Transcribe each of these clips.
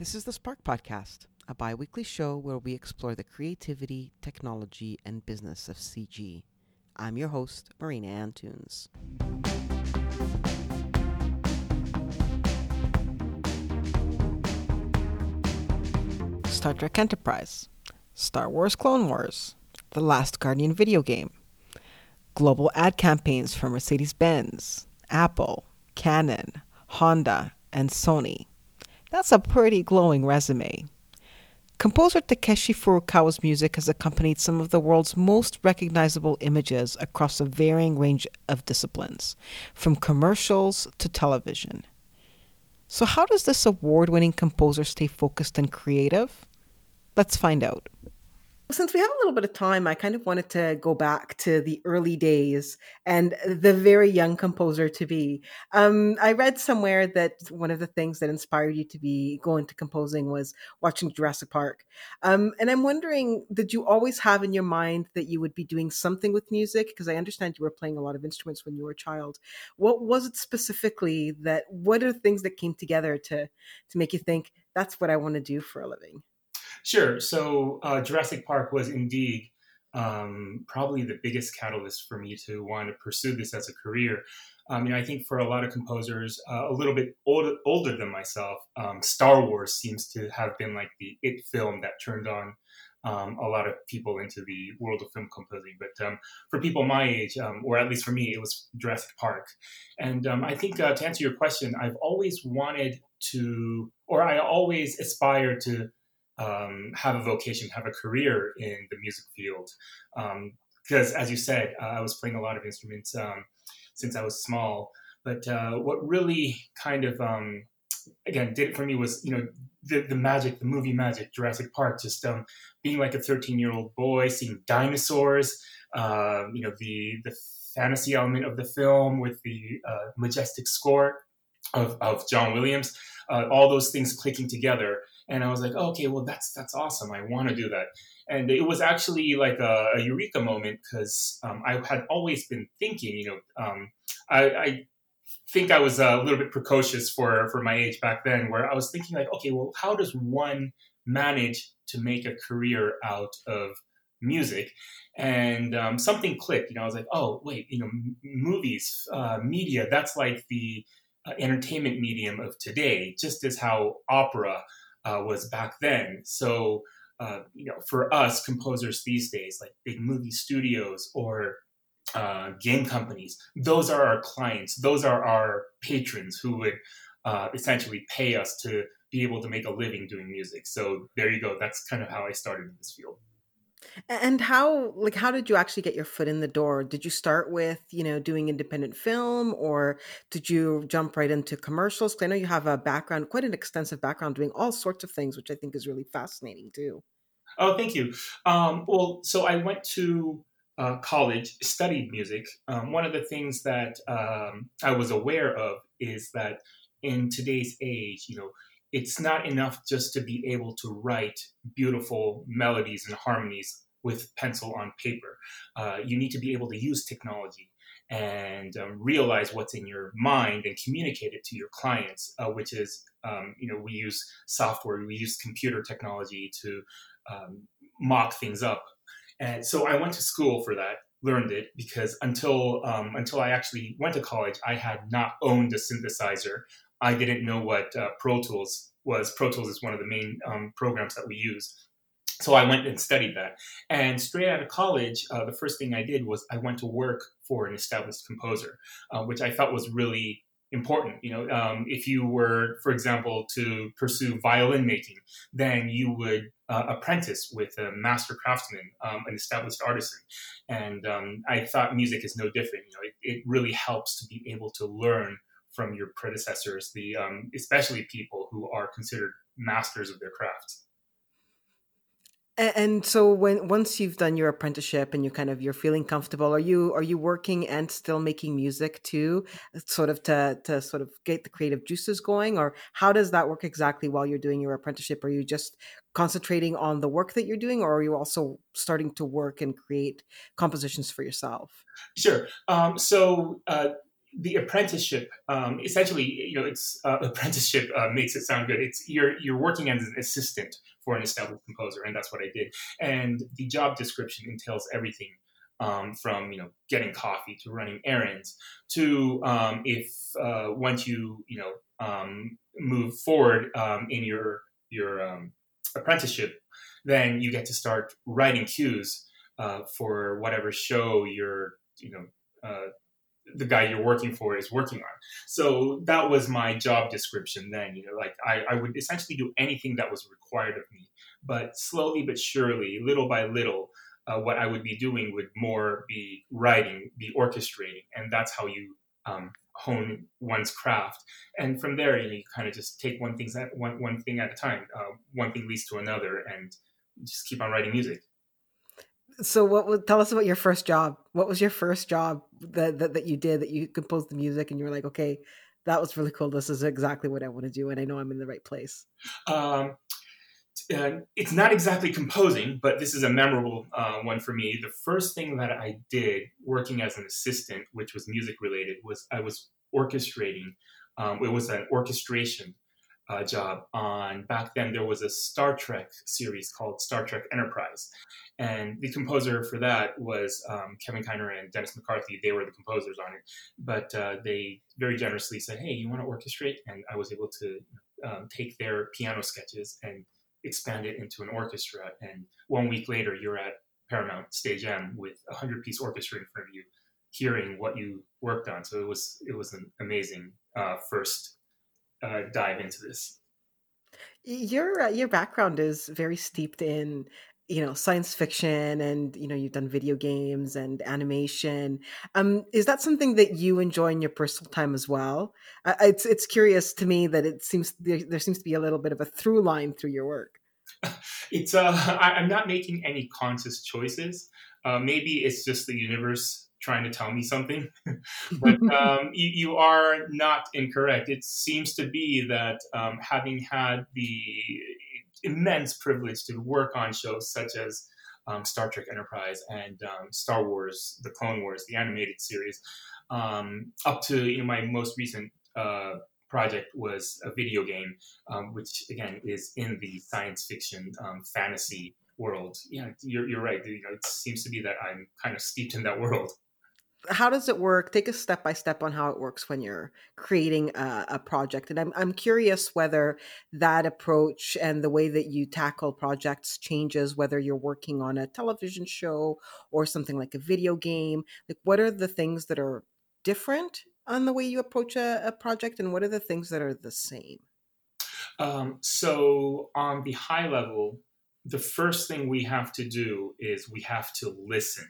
This is the Spark Podcast, a bi weekly show where we explore the creativity, technology, and business of CG. I'm your host, Marina Antunes. Star Trek Enterprise, Star Wars Clone Wars, The Last Guardian video game, global ad campaigns for Mercedes Benz, Apple, Canon, Honda, and Sony. That's a pretty glowing resume. Composer Takeshi Furukawa's music has accompanied some of the world's most recognizable images across a varying range of disciplines, from commercials to television. So, how does this award winning composer stay focused and creative? Let's find out. Since we have a little bit of time, I kind of wanted to go back to the early days and the very young composer to be. Um, I read somewhere that one of the things that inspired you to be go into composing was watching Jurassic Park. Um, and I'm wondering, did you always have in your mind that you would be doing something with music? Because I understand you were playing a lot of instruments when you were a child. What was it specifically that? What are the things that came together to to make you think that's what I want to do for a living? Sure. So uh, Jurassic Park was indeed um, probably the biggest catalyst for me to want to pursue this as a career. Um, you know, I think for a lot of composers, uh, a little bit older, older than myself, um, Star Wars seems to have been like the it film that turned on um, a lot of people into the world of film composing. But um, for people my age, um, or at least for me, it was Jurassic Park. And um, I think uh, to answer your question, I've always wanted to, or I always aspired to um, have a vocation, have a career in the music field. Because, um, as you said, uh, I was playing a lot of instruments um, since I was small. But uh, what really kind of, um, again, did it for me was, you know, the, the magic, the movie magic, Jurassic Park, just um, being like a 13 year old boy, seeing dinosaurs, uh, you know, the, the fantasy element of the film with the uh, majestic score of, of John Williams, uh, all those things clicking together and I was like, oh, okay, well that's that's awesome. I want to do that. And it was actually like a, a eureka moment because um, I had always been thinking, you know, um, I, I, think I was a little bit precocious for for my age back then, where I was thinking like, okay, well, how does one manage to make a career out of music? And um, something clicked. You know, I was like, oh, wait, you know, m- movies, uh, media, that's like the uh, entertainment medium of today, just as how opera uh, was back then. So, uh, you know, for us composers these days, like big movie studios or uh, game companies, those are our clients. Those are our patrons who would uh, essentially pay us to be able to make a living doing music. So there you go. That's kind of how I started in this field. And how like how did you actually get your foot in the door? Did you start with, you know, doing independent film or did you jump right into commercials? I know you have a background, quite an extensive background doing all sorts of things, which I think is really fascinating too. Oh, thank you. Um, well, so I went to uh, college, studied music. Um, one of the things that um, I was aware of is that in today's age, you know, it's not enough just to be able to write beautiful melodies and harmonies with pencil on paper. Uh, you need to be able to use technology and um, realize what's in your mind and communicate it to your clients, uh, which is, um, you know, we use software, we use computer technology to um, mock things up. And so I went to school for that, learned it because until um, until I actually went to college, I had not owned a synthesizer. I didn't know what uh, Pro Tools was. Pro Tools is one of the main um, programs that we use. So I went and studied that. And straight out of college, uh, the first thing I did was I went to work for an established composer, uh, which I felt was really important. You know, um, if you were, for example, to pursue violin making, then you would uh, apprentice with a master craftsman, um, an established artisan. And um, I thought music is no different. You know, it, it really helps to be able to learn from your predecessors, the um, especially people who are considered masters of their crafts. And so when once you've done your apprenticeship and you kind of you're feeling comfortable, are you are you working and still making music too, sort of to to sort of get the creative juices going, or how does that work exactly while you're doing your apprenticeship? Are you just concentrating on the work that you're doing, or are you also starting to work and create compositions for yourself? Sure. Um, so uh, the apprenticeship um, essentially you know it's uh, apprenticeship uh, makes it sound good. It's you're you're working as an assistant for an established composer and that's what i did. And the job description entails everything um, from you know getting coffee to running errands to um, if uh, once you you know um, move forward um, in your your um, apprenticeship then you get to start writing cues uh, for whatever show you're you know uh, the guy you're working for is working on. So that was my job description then. You know, like I, I would essentially do anything that was required of me. But slowly but surely, little by little, uh, what I would be doing would more be writing, be orchestrating, and that's how you um, hone one's craft. And from there, you know, you kind of just take one thing at one one thing at a time. Uh, one thing leads to another, and just keep on writing music so what would tell us about your first job. What was your first job that, that that you did that you composed the music and you were like okay that was really cool. This is exactly what i want to do and i know i'm in the right place. Um, uh, it's not exactly composing but this is a memorable uh, one for me. The first thing that i did working as an assistant which was music related was i was orchestrating um, it was an orchestration uh, job on back then there was a Star Trek series called Star Trek Enterprise, and the composer for that was um, Kevin Kiner and Dennis McCarthy. They were the composers on it, but uh, they very generously said, "Hey, you want to orchestrate?" And I was able to um, take their piano sketches and expand it into an orchestra. And one week later, you're at Paramount Stage M with a hundred piece orchestra in front of you, hearing what you worked on. So it was it was an amazing uh, first uh, dive into this. Your uh, your background is very steeped in you know science fiction and you know you've done video games and animation. Um is that something that you enjoy in your personal time as well? Uh, it's it's curious to me that it seems there, there seems to be a little bit of a through line through your work. It's uh I, am not making any conscious choices. Uh, maybe it's just the universe trying to tell me something. but um, you, you, are not incorrect. It seems to be that um, having had the immense privilege to work on shows such as um, Star Trek Enterprise and um, Star Wars, The Clone Wars, the animated series, um, up to you know my most recent uh, project was a video game, um, which again is in the science fiction fantasy world. Yeah, you're, you're right. You know, it seems to be that I'm kind of steeped in that world how does it work? Take a step by step on how it works when you're creating a, a, project. And I'm I'm curious whether that approach and the way that you tackle projects changes whether you're working on a television show or something like a video game. Like what are the things that are different on the way you approach a, a project and what are the things that are the same? Um, so on the high level, the first thing we have to do is we have to listen.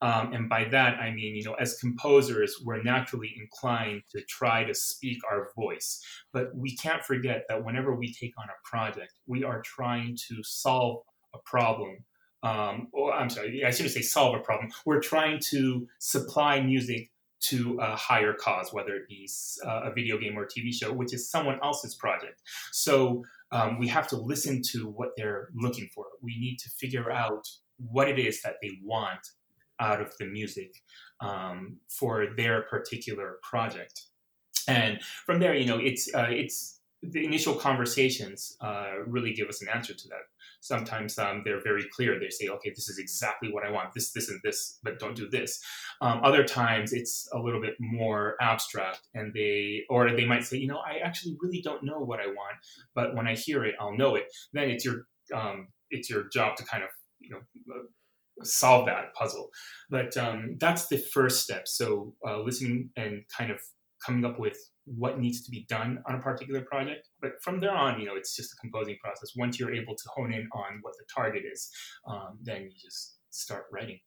Um, and by that, I mean, you know, as composers, we're naturally inclined to try to speak our voice. But we can't forget that whenever we take on a project, we are trying to solve a problem. Um, or I'm sorry, I shouldn't say solve a problem. We're trying to supply music to a higher cause, whether it be uh, a video game or a TV show, which is someone else's project. So um, we have to listen to what they're looking for. We need to figure out what it is that they want out of the music um, for their particular project. And from there, you know, it's uh, it's the initial conversations uh, really give us an answer to that. Sometimes um, they're very clear. They say, "Okay, this is exactly what I want. This, this, and this, but don't do this." Um, other times, it's a little bit more abstract, and they or they might say, "You know, I actually really don't know what I want, but when I hear it, I'll know it." Then it's your um, it's your job to kind of you know solve that puzzle. But um, that's the first step. So uh, listening and kind of coming up with what needs to be done on a particular project. But from there on, you know, it's just a composing process. Once you're able to hone in on what the target is, um, then you just start writing.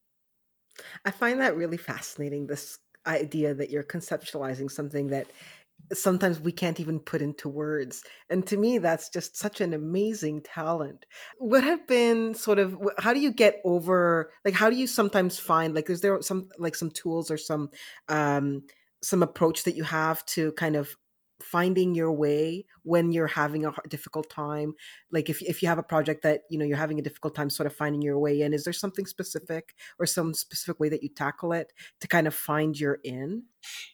I find that really fascinating. This idea that you're conceptualizing something that sometimes we can't even put into words. And to me, that's just such an amazing talent. What have been sort of, how do you get over, like, how do you sometimes find, like, is there some, like, some tools or some, um, some approach that you have to kind of finding your way when you're having a difficult time? Like if, if you have a project that you know you're having a difficult time sort of finding your way in is there something specific or some specific way that you tackle it to kind of find your in?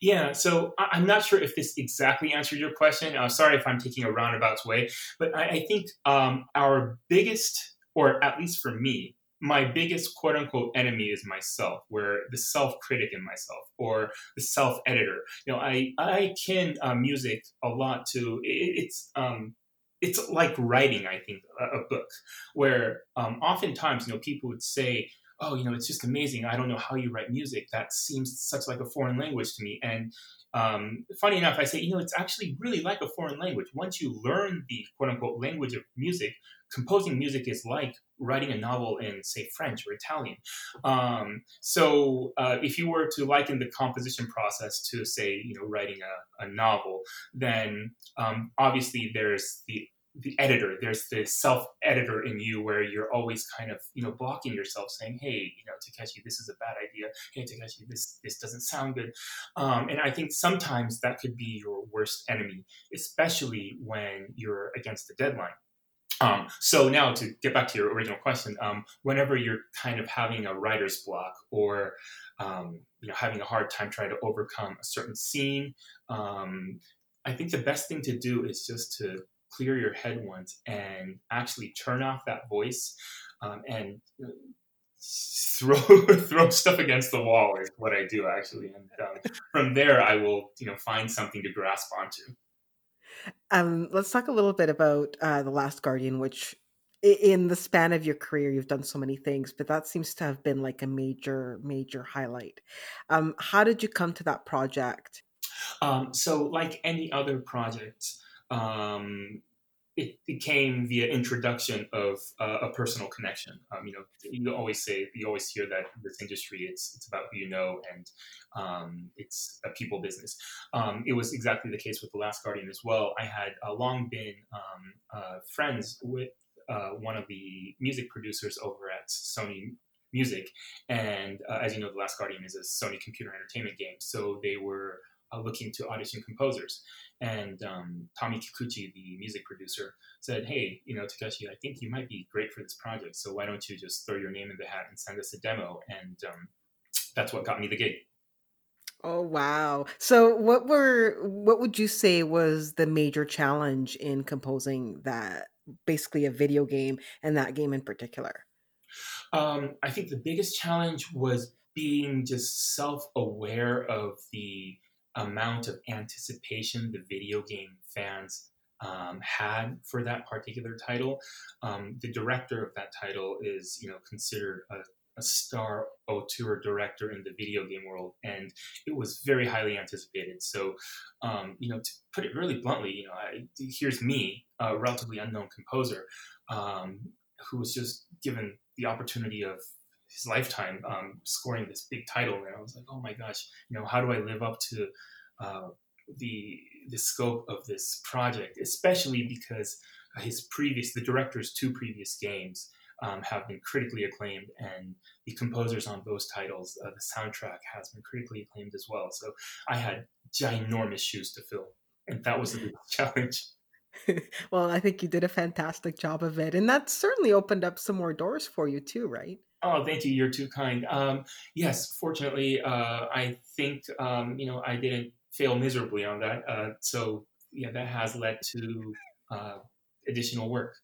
Yeah so i'm not sure if this exactly answered your question uh, sorry if i'm taking a roundabout way but i, I think um, our biggest or at least for me my biggest quote unquote enemy is myself, where the self critic in myself or the self editor. You know, I I can uh, music a lot to it, it's um it's like writing. I think a, a book where um, oftentimes you know people would say. Oh, you know, it's just amazing. I don't know how you write music. That seems such like a foreign language to me. And um, funny enough, I say, you know, it's actually really like a foreign language. Once you learn the quote unquote language of music, composing music is like writing a novel in, say, French or Italian. Um, so uh, if you were to liken the composition process to, say, you know, writing a, a novel, then um, obviously there's the the editor there's the self editor in you where you're always kind of you know blocking yourself saying hey you know takeshi this is a bad idea. Hey takeshi this this doesn't sound good. Um, and i think sometimes that could be your worst enemy especially when you're against the deadline. Um, so now to get back to your original question, um, whenever you're kind of having a writer's block or um, you know having a hard time trying to overcome a certain scene, um, I think the best thing to do is just to clear your head once and actually turn off that voice um, and throw throw stuff against the wall is what I do actually, and um, from there I will you know find something to grasp onto. Um, let's talk a little bit about uh, The Last Guardian, which in the span of your career you've done so many things but that seems to have been like a major major highlight um, how did you come to that project um, so like any other project um, it, it came via introduction of uh, a personal connection. Um, you know, you always say, you always hear that in this industry, it's it's about who you know, and um, it's a people business. Um, it was exactly the case with the Last Guardian as well. I had uh, long been um, uh, friends with uh, one of the music producers over at Sony Music, and uh, as you know, the Last Guardian is a Sony computer entertainment game, so they were uh, looking to audition composers. And um, Tommy Kikuchi, the music producer, said, Hey, you know, Takeshi, I think you might be great for this project. So why don't you just throw your name in the hat and send us a demo? And um, that's what got me the gig. Oh wow. So what were what would you say was the major challenge in composing that basically a video game and that game in particular? Um, I think the biggest challenge was being just self-aware of the amount of anticipation the video game fans um, had for that particular title. Um, the director of that title is, you know, considered a, a star auteur director in the video game world, and it was very highly anticipated. So, um, you know, to put it really bluntly, you know, I, here's me, a relatively unknown composer, um, who was just given the opportunity of his lifetime um, scoring this big title, and I was like, oh my gosh, you know, how do I live up to uh, the the scope of this project, especially because his previous, the director's two previous games um, have been critically acclaimed, and the composers on those titles, uh, the soundtrack has been critically acclaimed as well. So I had ginormous shoes to fill, and that was a big challenge. well, I think you did a fantastic job of it, and that certainly opened up some more doors for you too, right? Oh, thank you. You're too kind. Um, yes, fortunately, uh, I think um, you know I didn't fail miserably on that. Uh, so yeah, that has led to uh, additional work.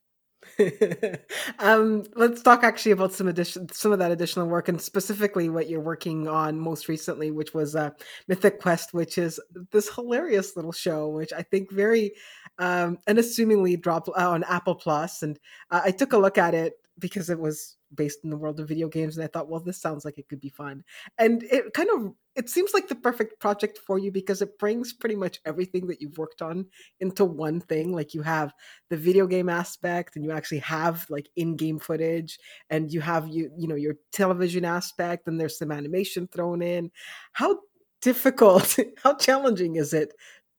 um, let's talk actually about some addition, some of that additional work, and specifically what you're working on most recently, which was uh, Mythic Quest, which is this hilarious little show, which I think very um, unassumingly dropped on Apple Plus, and uh, I took a look at it because it was based in the world of video games and i thought well this sounds like it could be fun. And it kind of it seems like the perfect project for you because it brings pretty much everything that you've worked on into one thing. Like you have the video game aspect and you actually have like in-game footage and you have you you know your television aspect and there's some animation thrown in. How difficult how challenging is it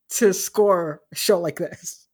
to score a show like this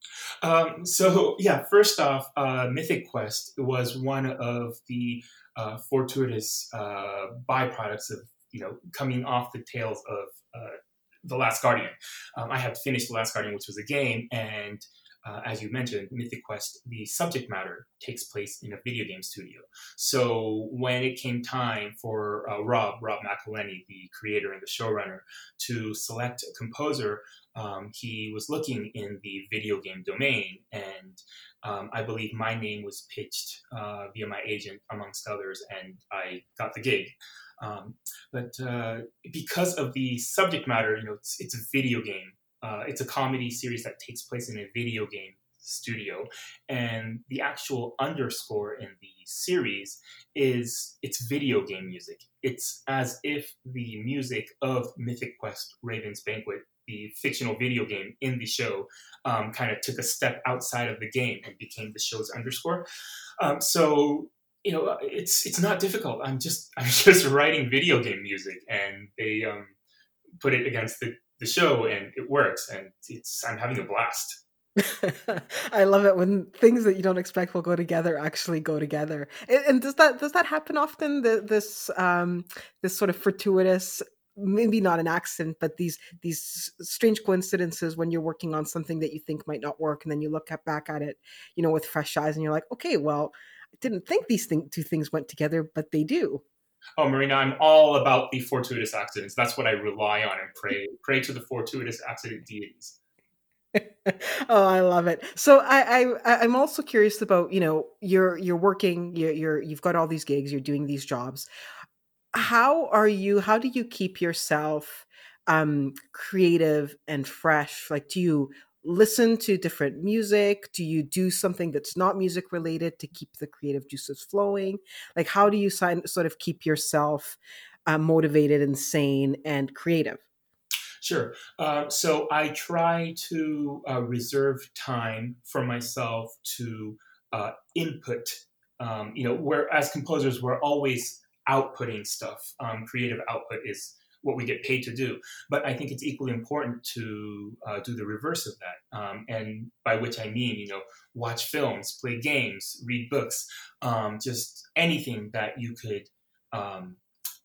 um, so yeah, first off, uh, Mythic Quest was one of the uh, fortuitous uh, byproducts of you know coming off the tails of uh, The Last Guardian. Um, I had finished The Last Guardian, which was a game, and uh, as you mentioned, Mythic Quest, the subject matter takes place in a video game studio. So when it came time for uh, Rob, Rob McElhenney, the creator and the showrunner, to select a composer, um, he was looking in the video game domain, and um, I believe my name was pitched uh, via my agent, amongst others, and I got the gig. Um, but uh, because of the subject matter, you know, it's, it's a video game uh, it's a comedy series that takes place in a video game studio, and the actual underscore in the series is it's video game music. It's as if the music of Mythic Quest Raven's Banquet, the fictional video game in the show, um, kind of took a step outside of the game and became the show's underscore. Um, so you know, it's it's not difficult. I'm just I'm just writing video game music, and they um, put it against the the show and it works and it's I'm having a blast. I love it when things that you don't expect will go together actually go together. And, and does that does that happen often? The, this um, this sort of fortuitous, maybe not an accident, but these these strange coincidences when you're working on something that you think might not work, and then you look at, back at it, you know, with fresh eyes, and you're like, okay, well, I didn't think these thing, two things went together, but they do. Oh, Marina, I'm all about the fortuitous accidents. That's what I rely on and pray pray to the fortuitous accident deities. oh, I love it. So I, I I'm also curious about you know you're you're working you're, you're you've got all these gigs you're doing these jobs. How are you? How do you keep yourself um creative and fresh? Like, do you listen to different music? Do you do something that's not music related to keep the creative juices flowing? Like, how do you sign, sort of keep yourself uh, motivated and sane and creative? Sure. Uh, so I try to uh, reserve time for myself to uh, input. Um, you know, where as composers, we're always outputting stuff. Um, creative output is what we get paid to do. But I think it's equally important to uh, do the reverse of that, um, and by which I mean, you know, watch films, play games, read books, um, just anything that you could um,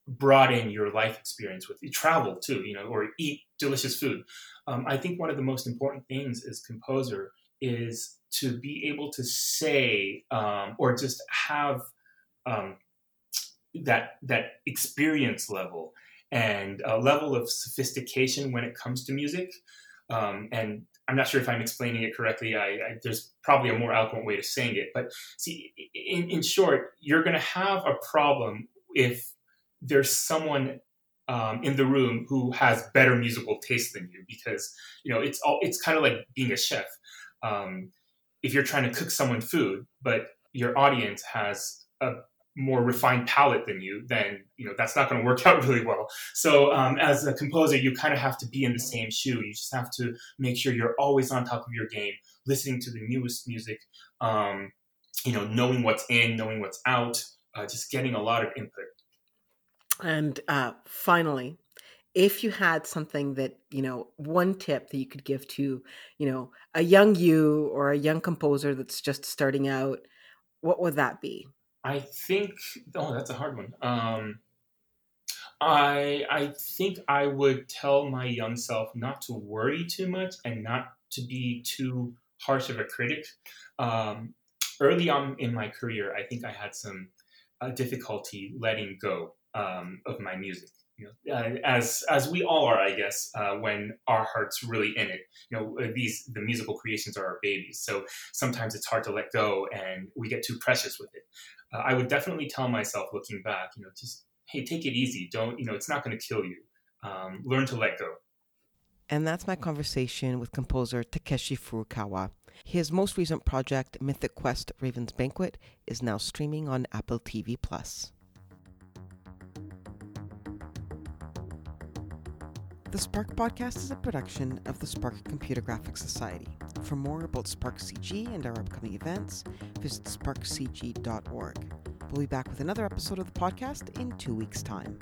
broaden your life experience with. You travel too, you know, or eat delicious food. Um, I think one of the most important things as composer is to be able to say um, or just have um, that that experience level and a level of sophistication when it comes to music. Um, and I'm not sure if I'm explaining it correctly. I, I, there's probably a more eloquent way of saying it. But see, in, in short, you're going to have a problem if there's someone um, in the room who has better musical taste than you, because you know it's all it's kind of like being a chef. Um, if you're trying to cook someone food, but your audience has a more refined palate than you, then you know that's not going to work out really well. So um, as a composer, you kind of have to be in the same shoe. You just have to make sure you're always on top of your game, listening to the newest music, um, you know, knowing what's in, knowing what's out, uh, just getting a lot of input. And uh, finally, if you had something that you know one tip that you could give to you know a young you or a young composer that's just starting out what would that be I think. Oh, that's a hard one. Um, I I think I would tell my young self not to worry too much and not to be too harsh of a critic. Um, early on in my career, I think I had some uh, difficulty letting go um, of my music you know, uh, as as we all are, I guess, uh, when our heart's really in it. You know, uh, these the musical creations are our babies, so sometimes it's hard to let go, and we get too precious with it. Uh, I would definitely tell myself, looking back, you know, just hey, take it easy. Don't you know, it's not going to kill you. Um, learn to let go. And that's my conversation with composer Takeshi Furukawa. His most recent project, Mythic Quest Raven's Banquet, is now streaming on Apple TV Plus. The Spark Podcast is a production of the Spark Computer Graphics Society. For more about Spark CG and our upcoming events, visit sparkcg.org. We'll be back with another episode of the podcast in two weeks' time.